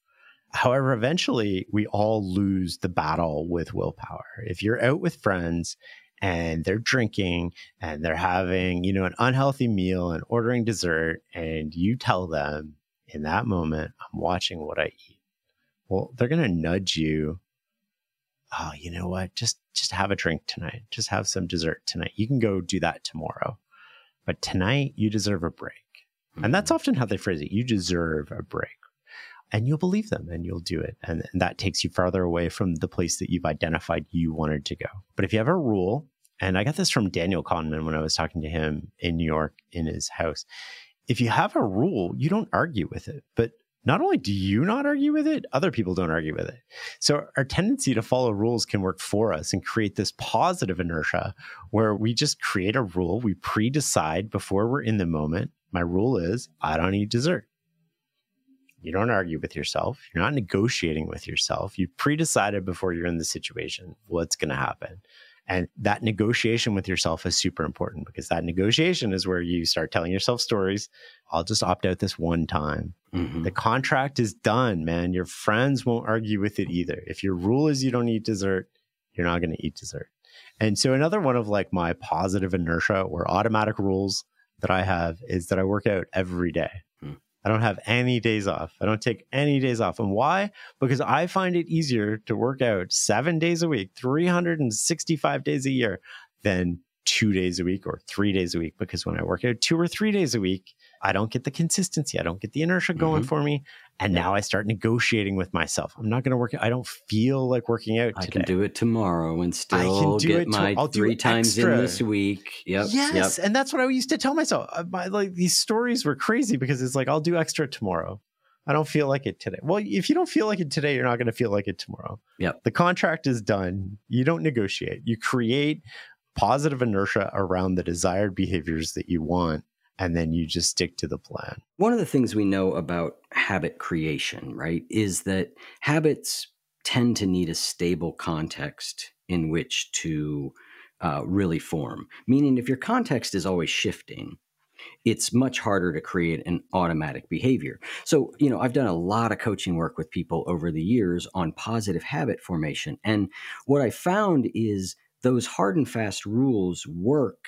However, eventually we all lose the battle with willpower. If you're out with friends and they're drinking and they're having, you know, an unhealthy meal and ordering dessert, and you tell them in that moment, I'm watching what I eat. Well, they're going to nudge you. Oh, you know what? Just just have a drink tonight. Just have some dessert tonight. You can go do that tomorrow. But tonight you deserve a break. And that's mm-hmm. often how they phrase it. You deserve a break and you'll believe them and you'll do it. And, and that takes you farther away from the place that you've identified you wanted to go. But if you have a rule, and I got this from Daniel Kahneman when I was talking to him in New York in his house. If you have a rule, you don't argue with it. But not only do you not argue with it, other people don't argue with it. So our tendency to follow rules can work for us and create this positive inertia where we just create a rule, we pre decide before we're in the moment. My rule is I don't eat dessert. You don't argue with yourself. You're not negotiating with yourself. You pre decided before you're in the situation what's going to happen. And that negotiation with yourself is super important because that negotiation is where you start telling yourself stories. I'll just opt out this one time. Mm-hmm. The contract is done, man. Your friends won't argue with it either. If your rule is you don't eat dessert, you're not going to eat dessert. And so another one of like my positive inertia or automatic rules that I have is that I work out every day. I don't have any days off. I don't take any days off. And why? Because I find it easier to work out seven days a week, 365 days a year, than two days a week or three days a week. Because when I work out two or three days a week, I don't get the consistency. I don't get the inertia going mm-hmm. for me. And now I start negotiating with myself. I'm not going to work. I don't feel like working out. Today. I can do it tomorrow and still get my to, three times extra. in this week. Yep. Yes, yep. and that's what I used to tell myself. Uh, my, like these stories were crazy because it's like I'll do extra tomorrow. I don't feel like it today. Well, if you don't feel like it today, you're not going to feel like it tomorrow. Yep. The contract is done. You don't negotiate. You create positive inertia around the desired behaviors that you want and then you just stick to the plan. One of the things we know about habit creation, right, is that habits tend to need a stable context in which to uh, really form. Meaning, if your context is always shifting, it's much harder to create an automatic behavior. So, you know, I've done a lot of coaching work with people over the years on positive habit formation. And what I found is those hard and fast rules work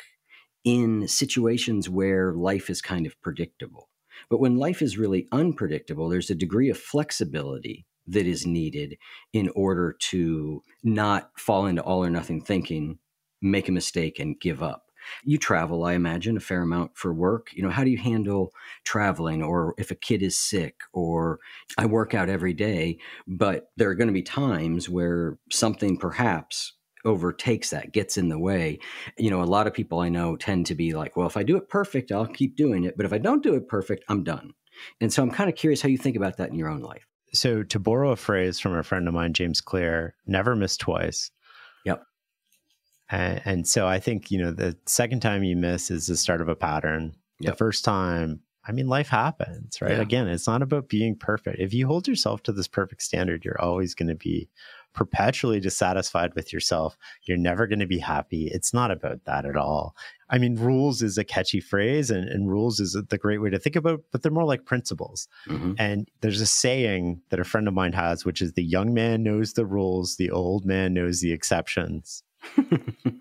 in situations where life is kind of predictable. But when life is really unpredictable, there's a degree of flexibility that is needed in order to not fall into all or nothing thinking, make a mistake, and give up. You travel, I imagine, a fair amount for work. You know, how do you handle traveling or if a kid is sick or I work out every day, but there are going to be times where something perhaps overtakes that, gets in the way. You know, a lot of people I know tend to be like, well, if I do it perfect, I'll keep doing it. But if I don't do it perfect, I'm done. And so I'm kind of curious how you think about that in your own life. So, to borrow a phrase from a friend of mine, James Clear, never miss twice. Yep. And, and so I think, you know, the second time you miss is the start of a pattern. Yep. The first time, I mean, life happens, right? Yeah. Again, it's not about being perfect. If you hold yourself to this perfect standard, you're always going to be perpetually dissatisfied with yourself. You're never going to be happy. It's not about that at all. I mean, rules is a catchy phrase and, and rules is the great way to think about, but they're more like principles. Mm-hmm. And there's a saying that a friend of mine has, which is the young man knows the rules, the old man knows the exceptions.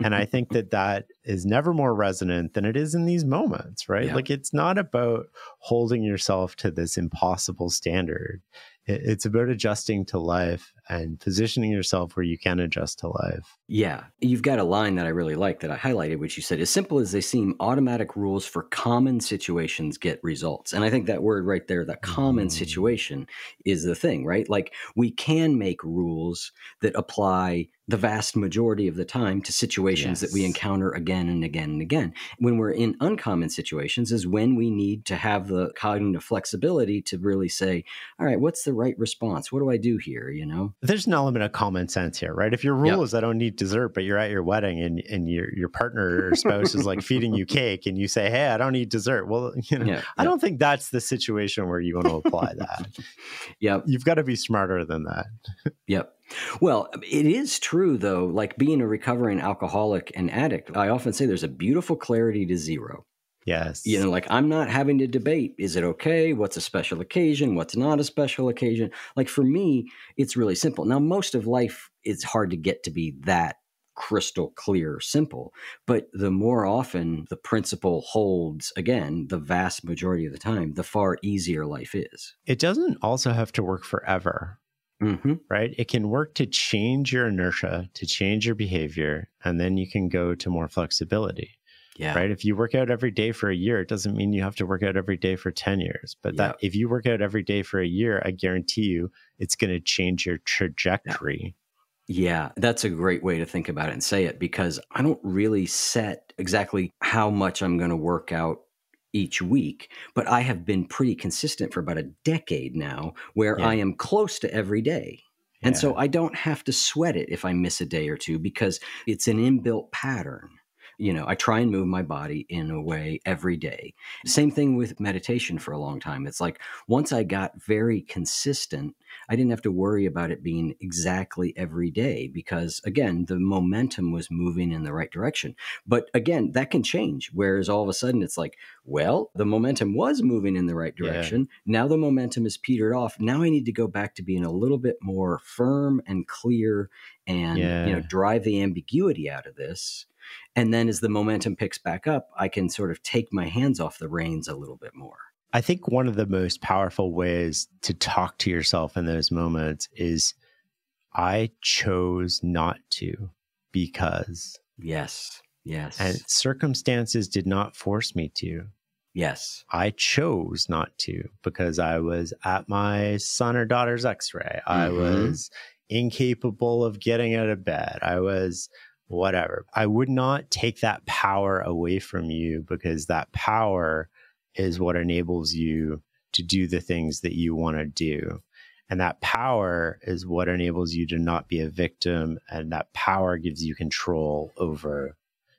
and I think that that is never more resonant than it is in these moments, right? Yeah. Like it's not about holding yourself to this impossible standard it's about adjusting to life and positioning yourself where you can adjust to life. Yeah. You've got a line that I really like that I highlighted, which you said, as simple as they seem, automatic rules for common situations get results. And I think that word right there, that common mm. situation, is the thing, right? Like we can make rules that apply the vast majority of the time to situations yes. that we encounter again and again and again. When we're in uncommon situations is when we need to have the cognitive flexibility to really say, all right, what's the right response? What do I do here? You know? There's an element of common sense here, right? If your rule yep. is I don't need dessert, but you're at your wedding and, and your your partner or spouse is like feeding you cake and you say, Hey, I don't eat dessert. Well, you know, I don't think that's the situation where you want to apply that. yep. You've got to be smarter than that. yep. Well, um, it is true though, like being a recovering alcoholic and addict, I often say there's a beautiful clarity to zero. Yes. You know, like I'm not having to debate is it okay? What's a special occasion? What's not a special occasion? Like for me, it's really simple. Now, most of life is hard to get to be that crystal clear simple but the more often the principle holds again the vast majority of the time the far easier life is it doesn't also have to work forever Mm-hmm. Right. It can work to change your inertia, to change your behavior, and then you can go to more flexibility. Yeah. Right. If you work out every day for a year, it doesn't mean you have to work out every day for 10 years. But that if you work out every day for a year, I guarantee you it's going to change your trajectory. Yeah, that's a great way to think about it and say it because I don't really set exactly how much I'm going to work out each week, but I have been pretty consistent for about a decade now where yeah. I am close to every day. Yeah. And so I don't have to sweat it if I miss a day or two because it's an inbuilt pattern. You know, I try and move my body in a way every day. Same thing with meditation for a long time. It's like once I got very consistent, I didn't have to worry about it being exactly every day because, again, the momentum was moving in the right direction. But again, that can change. Whereas all of a sudden it's like, well, the momentum was moving in the right direction. Yeah. Now the momentum is petered off. Now I need to go back to being a little bit more firm and clear and, yeah. you know, drive the ambiguity out of this and then as the momentum picks back up, I can sort of take my hands off the reins a little bit more. I think one of the most powerful ways to talk to yourself in those moments is I chose not to because. Yes. Yes. And circumstances did not force me to. Yes. I chose not to because I was at my son or daughter's x ray. Mm-hmm. I was incapable of getting out of bed. I was whatever. I would not take that power away from you because that power is what enables you to do the things that you want to do. And that power is what enables you to not be a victim. And that power gives you control over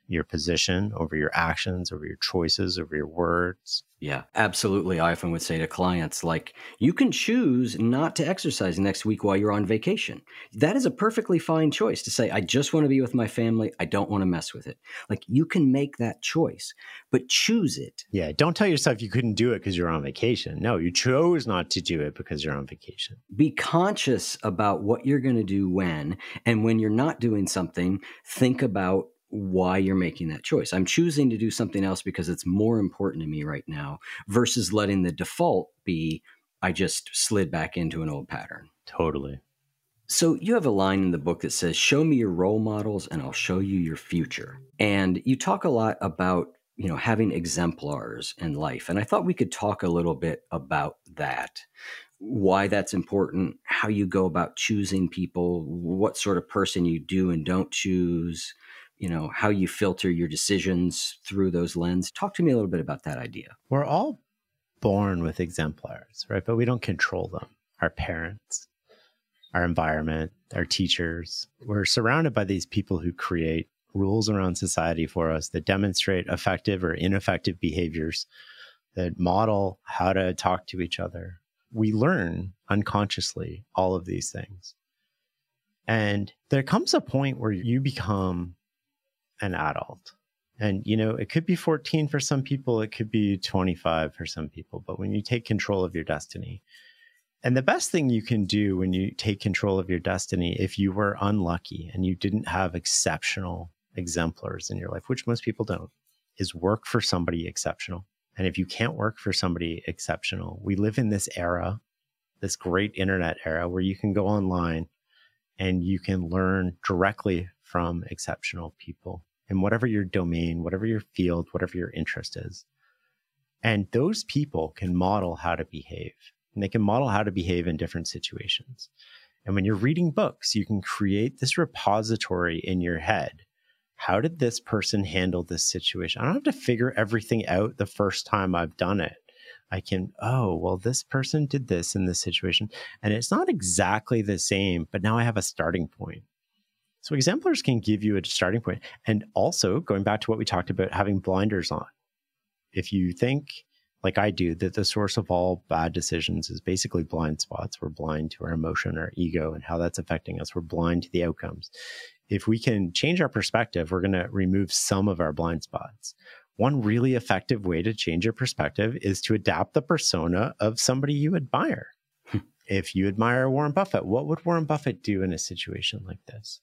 your position, over your actions, over your choices, over your words. Yeah, absolutely. I often would say to clients, like, you can choose not to exercise next week while you're on vacation. That is a perfectly fine choice to say, I just want to be with my family. I don't want to mess with it. Like, you can make that choice, but choose it. Yeah. Don't tell yourself you couldn't do it because you're on vacation. No, you chose not to do it because you're on vacation. Be conscious about what you're going to do when. And when you're not doing something, think about why you're making that choice. I'm choosing to do something else because it's more important to me right now versus letting the default be I just slid back into an old pattern. Totally. So you have a line in the book that says, "Show me your role models and I'll show you your future." And you talk a lot about, you know, having exemplars in life. And I thought we could talk a little bit about that. Why that's important, how you go about choosing people, what sort of person you do and don't choose, you know how you filter your decisions through those lens. Talk to me a little bit about that idea. We're all born with exemplars right? But we don't control them. Our parents our environment our teachers. We're surrounded by these people who create rules around society for us that demonstrate effective or ineffective behaviors that model how to talk to each other. We learn unconsciously all of these things. And there comes a point where you become an adult. And, you know, it could be 14 for some people, it could be 25 for some people, but when you take control of your destiny, and the best thing you can do when you take control of your destiny, if you were unlucky and you didn't have exceptional exemplars in your life, which most people don't, is work for somebody exceptional. And if you can't work for somebody exceptional, we live in this era, this great internet era where you can go online and you can learn directly from exceptional people in whatever your domain, whatever your field, whatever your interest is. And those people can model how to behave and they can model how to behave in different situations. And when you're reading books, you can create this repository in your head. How did this person handle this situation? I don't have to figure everything out the first time I've done it. I can, oh, well, this person did this in this situation. And it's not exactly the same, but now I have a starting point. So exemplars can give you a starting point. And also, going back to what we talked about, having blinders on. If you think, like I do, that the source of all bad decisions is basically blind spots, we're blind to our emotion, our ego, and how that's affecting us. We're blind to the outcomes. If we can change our perspective, we're going to remove some of our blind spots one really effective way to change your perspective is to adapt the persona of somebody you admire. Hmm. if you admire Warren Buffett, what would Warren Buffett do in a situation like this?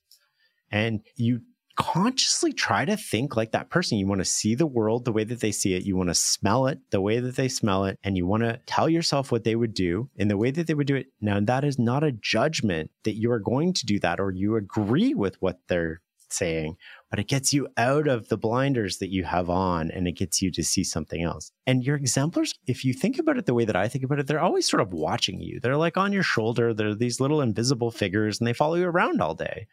And you consciously try to think like that person. You want to see the world the way that they see it. You want to smell it the way that they smell it. And you want to tell yourself what they would do in the way that they would do it. Now, that is not a judgment that you are going to do that or you agree with what they're saying, but it gets you out of the blinders that you have on and it gets you to see something else. And your exemplars, if you think about it the way that I think about it, they're always sort of watching you. They're like on your shoulder, they're these little invisible figures and they follow you around all day.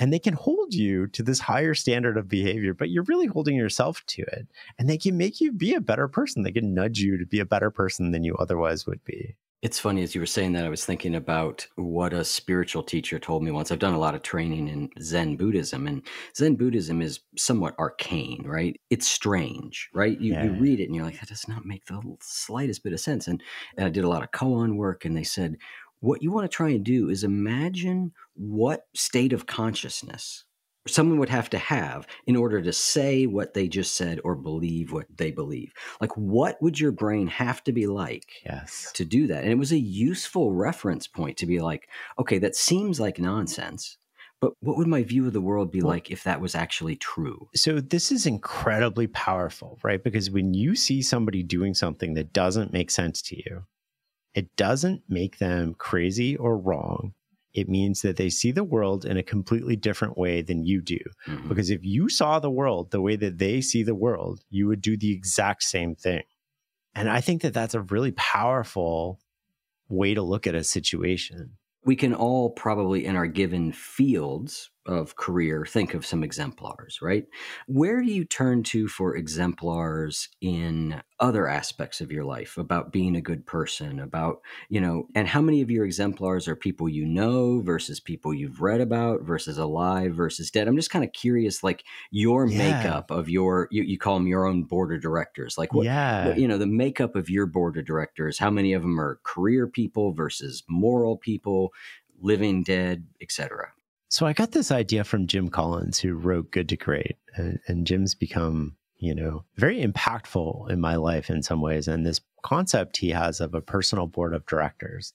And they can hold you to this higher standard of behavior, but you're really holding yourself to it. And they can make you be a better person. They can nudge you to be a better person than you otherwise would be. It's funny as you were saying that I was thinking about what a spiritual teacher told me once. I've done a lot of training in Zen Buddhism, and Zen Buddhism is somewhat arcane, right? It's strange, right? You, yeah. you read it and you're like, that does not make the slightest bit of sense. And, and I did a lot of koan work, and they said, what you want to try and do is imagine what state of consciousness someone would have to have in order to say what they just said or believe what they believe. Like, what would your brain have to be like yes. to do that? And it was a useful reference point to be like, okay, that seems like nonsense. But what would my view of the world be well, like if that was actually true? So, this is incredibly powerful, right? Because when you see somebody doing something that doesn't make sense to you, it doesn't make them crazy or wrong it means that they see the world in a completely different way than you do. Mm-hmm. Because if you saw the world the way that they see the world, you would do the exact same thing. And I think that that's a really powerful way to look at a situation. We can all probably, in our given fields, of career, think of some exemplars, right? Where do you turn to for exemplars in other aspects of your life about being a good person, about, you know, and how many of your exemplars are people you know versus people you've read about versus alive versus dead? I'm just kind of curious, like your yeah. makeup of your, you, you, call them your own board of directors, like what, yeah. What, you know, the makeup of your board of directors, how many of them are career people versus moral people, living, dead, etc. So I got this idea from Jim Collins, who wrote Good to Great, and, and Jim's become, you know, very impactful in my life in some ways. And this concept he has of a personal board of directors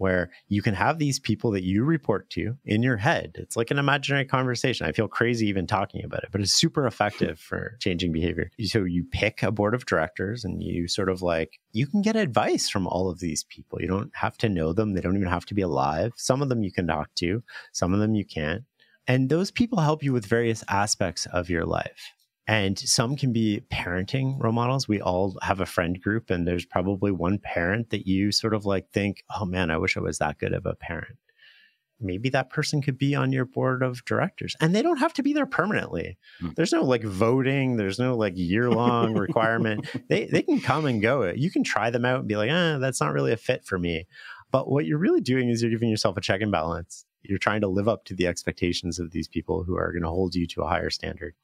where you can have these people that you report to in your head. It's like an imaginary conversation. I feel crazy even talking about it, but it's super effective for changing behavior. So you pick a board of directors and you sort of like, you can get advice from all of these people. You don't have to know them, they don't even have to be alive. Some of them you can talk to, some of them you can't. And those people help you with various aspects of your life. And some can be parenting role models. We all have a friend group, and there's probably one parent that you sort of like think, oh man, I wish I was that good of a parent. Maybe that person could be on your board of directors, and they don't have to be there permanently. Mm. There's no like voting, there's no like year long requirement. They, they can come and go. You can try them out and be like, ah, that's not really a fit for me. But what you're really doing is you're giving yourself a check and balance. You're trying to live up to the expectations of these people who are going to hold you to a higher standard.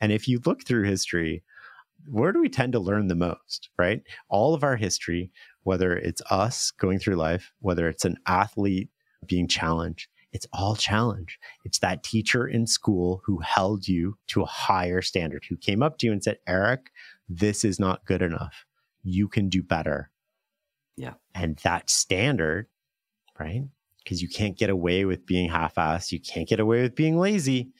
And if you look through history, where do we tend to learn the most, right? All of our history, whether it's us going through life, whether it's an athlete being challenged, it's all challenge. It's that teacher in school who held you to a higher standard, who came up to you and said, Eric, this is not good enough. You can do better. Yeah. And that standard, right? Because you can't get away with being half assed. You can't get away with being lazy.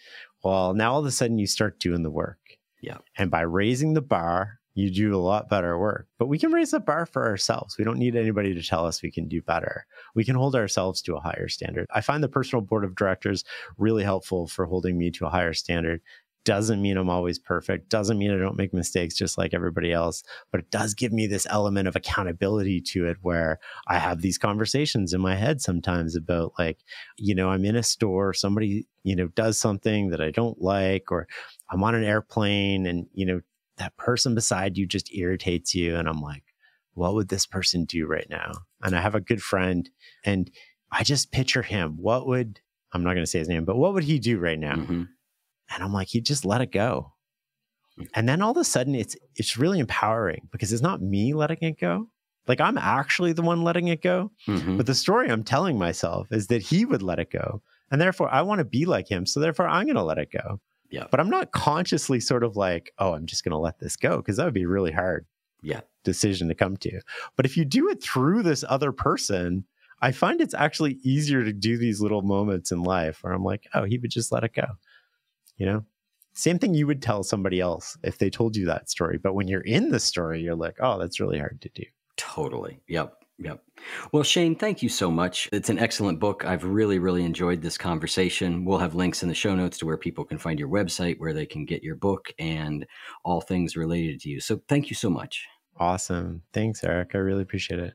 Well, now all of a sudden you start doing the work. Yeah. And by raising the bar, you do a lot better work. But we can raise the bar for ourselves. We don't need anybody to tell us we can do better. We can hold ourselves to a higher standard. I find the personal board of directors really helpful for holding me to a higher standard. Doesn't mean I'm always perfect, doesn't mean I don't make mistakes just like everybody else, but it does give me this element of accountability to it where I have these conversations in my head sometimes about like, you know, I'm in a store, somebody, you know, does something that I don't like, or I'm on an airplane and, you know, that person beside you just irritates you. And I'm like, what would this person do right now? And I have a good friend and I just picture him. What would, I'm not going to say his name, but what would he do right now? Mm-hmm. And I'm like, he just let it go. And then all of a sudden it's it's really empowering because it's not me letting it go. Like I'm actually the one letting it go. Mm-hmm. But the story I'm telling myself is that he would let it go. And therefore I want to be like him. So therefore I'm gonna let it go. Yeah. But I'm not consciously sort of like, oh, I'm just gonna let this go, because that would be really hard Yeah. decision to come to. But if you do it through this other person, I find it's actually easier to do these little moments in life where I'm like, oh, he would just let it go. You know? Same thing you would tell somebody else if they told you that story. But when you're in the story, you're like, oh, that's really hard to do. Totally. Yep. Yep. Well, Shane, thank you so much. It's an excellent book. I've really, really enjoyed this conversation. We'll have links in the show notes to where people can find your website, where they can get your book, and all things related to you. So thank you so much. Awesome. Thanks, Eric. I really appreciate it.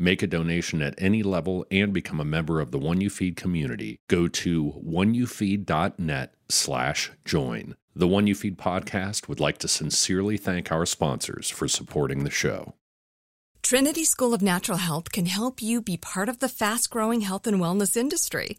make a donation at any level, and become a member of the One You Feed community, go to oneyoufeed.net slash join. The One You Feed podcast would like to sincerely thank our sponsors for supporting the show. Trinity School of Natural Health can help you be part of the fast growing health and wellness industry.